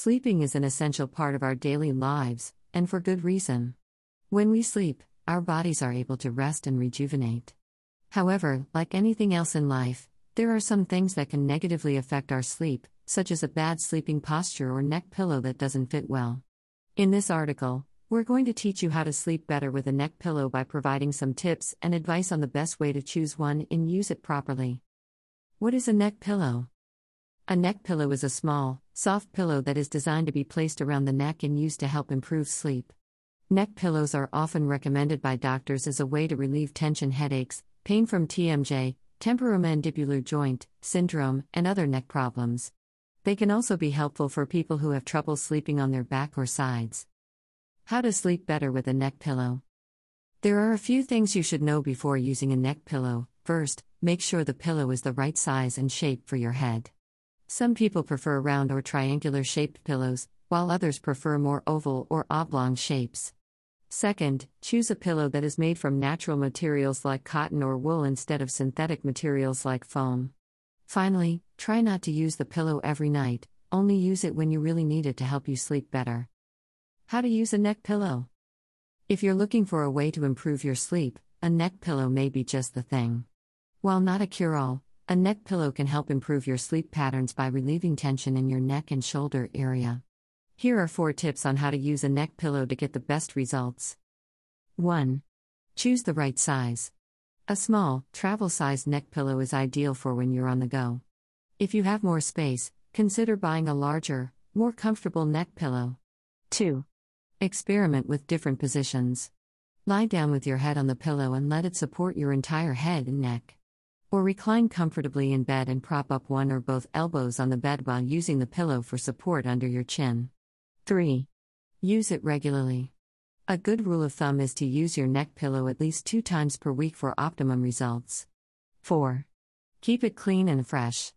Sleeping is an essential part of our daily lives, and for good reason. When we sleep, our bodies are able to rest and rejuvenate. However, like anything else in life, there are some things that can negatively affect our sleep, such as a bad sleeping posture or neck pillow that doesn't fit well. In this article, we're going to teach you how to sleep better with a neck pillow by providing some tips and advice on the best way to choose one and use it properly. What is a neck pillow? A neck pillow is a small, soft pillow that is designed to be placed around the neck and used to help improve sleep. Neck pillows are often recommended by doctors as a way to relieve tension headaches, pain from TMJ, temporomandibular joint syndrome, and other neck problems. They can also be helpful for people who have trouble sleeping on their back or sides. How to sleep better with a neck pillow. There are a few things you should know before using a neck pillow. First, make sure the pillow is the right size and shape for your head. Some people prefer round or triangular shaped pillows, while others prefer more oval or oblong shapes. Second, choose a pillow that is made from natural materials like cotton or wool instead of synthetic materials like foam. Finally, try not to use the pillow every night, only use it when you really need it to help you sleep better. How to use a neck pillow. If you're looking for a way to improve your sleep, a neck pillow may be just the thing. While not a cure all, a neck pillow can help improve your sleep patterns by relieving tension in your neck and shoulder area. Here are four tips on how to use a neck pillow to get the best results. 1. Choose the right size. A small, travel sized neck pillow is ideal for when you're on the go. If you have more space, consider buying a larger, more comfortable neck pillow. 2. Experiment with different positions. Lie down with your head on the pillow and let it support your entire head and neck. Or recline comfortably in bed and prop up one or both elbows on the bed while using the pillow for support under your chin. 3. Use it regularly. A good rule of thumb is to use your neck pillow at least two times per week for optimum results. 4. Keep it clean and fresh.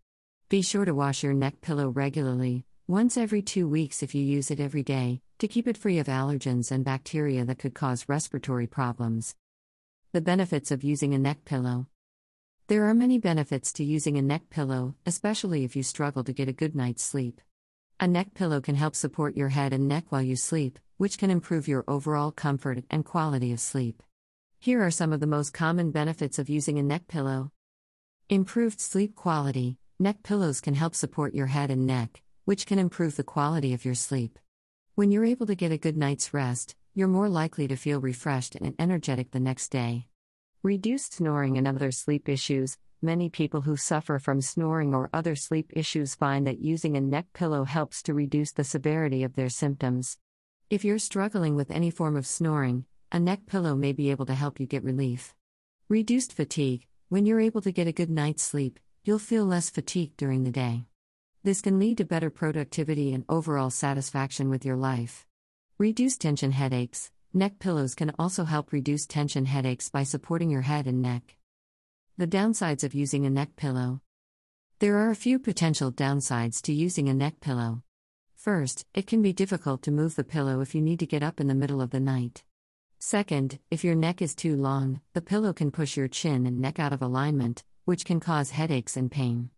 Be sure to wash your neck pillow regularly, once every two weeks if you use it every day, to keep it free of allergens and bacteria that could cause respiratory problems. The benefits of using a neck pillow. There are many benefits to using a neck pillow, especially if you struggle to get a good night's sleep. A neck pillow can help support your head and neck while you sleep, which can improve your overall comfort and quality of sleep. Here are some of the most common benefits of using a neck pillow. Improved sleep quality. Neck pillows can help support your head and neck, which can improve the quality of your sleep. When you're able to get a good night's rest, you're more likely to feel refreshed and energetic the next day. Reduced snoring and other sleep issues. Many people who suffer from snoring or other sleep issues find that using a neck pillow helps to reduce the severity of their symptoms. If you're struggling with any form of snoring, a neck pillow may be able to help you get relief. Reduced fatigue. When you're able to get a good night's sleep, you'll feel less fatigued during the day. This can lead to better productivity and overall satisfaction with your life. Reduced tension headaches. Neck pillows can also help reduce tension headaches by supporting your head and neck. The downsides of using a neck pillow. There are a few potential downsides to using a neck pillow. First, it can be difficult to move the pillow if you need to get up in the middle of the night. Second, if your neck is too long, the pillow can push your chin and neck out of alignment, which can cause headaches and pain.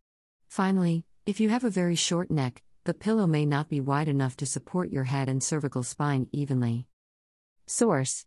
Finally, if you have a very short neck, the pillow may not be wide enough to support your head and cervical spine evenly. Source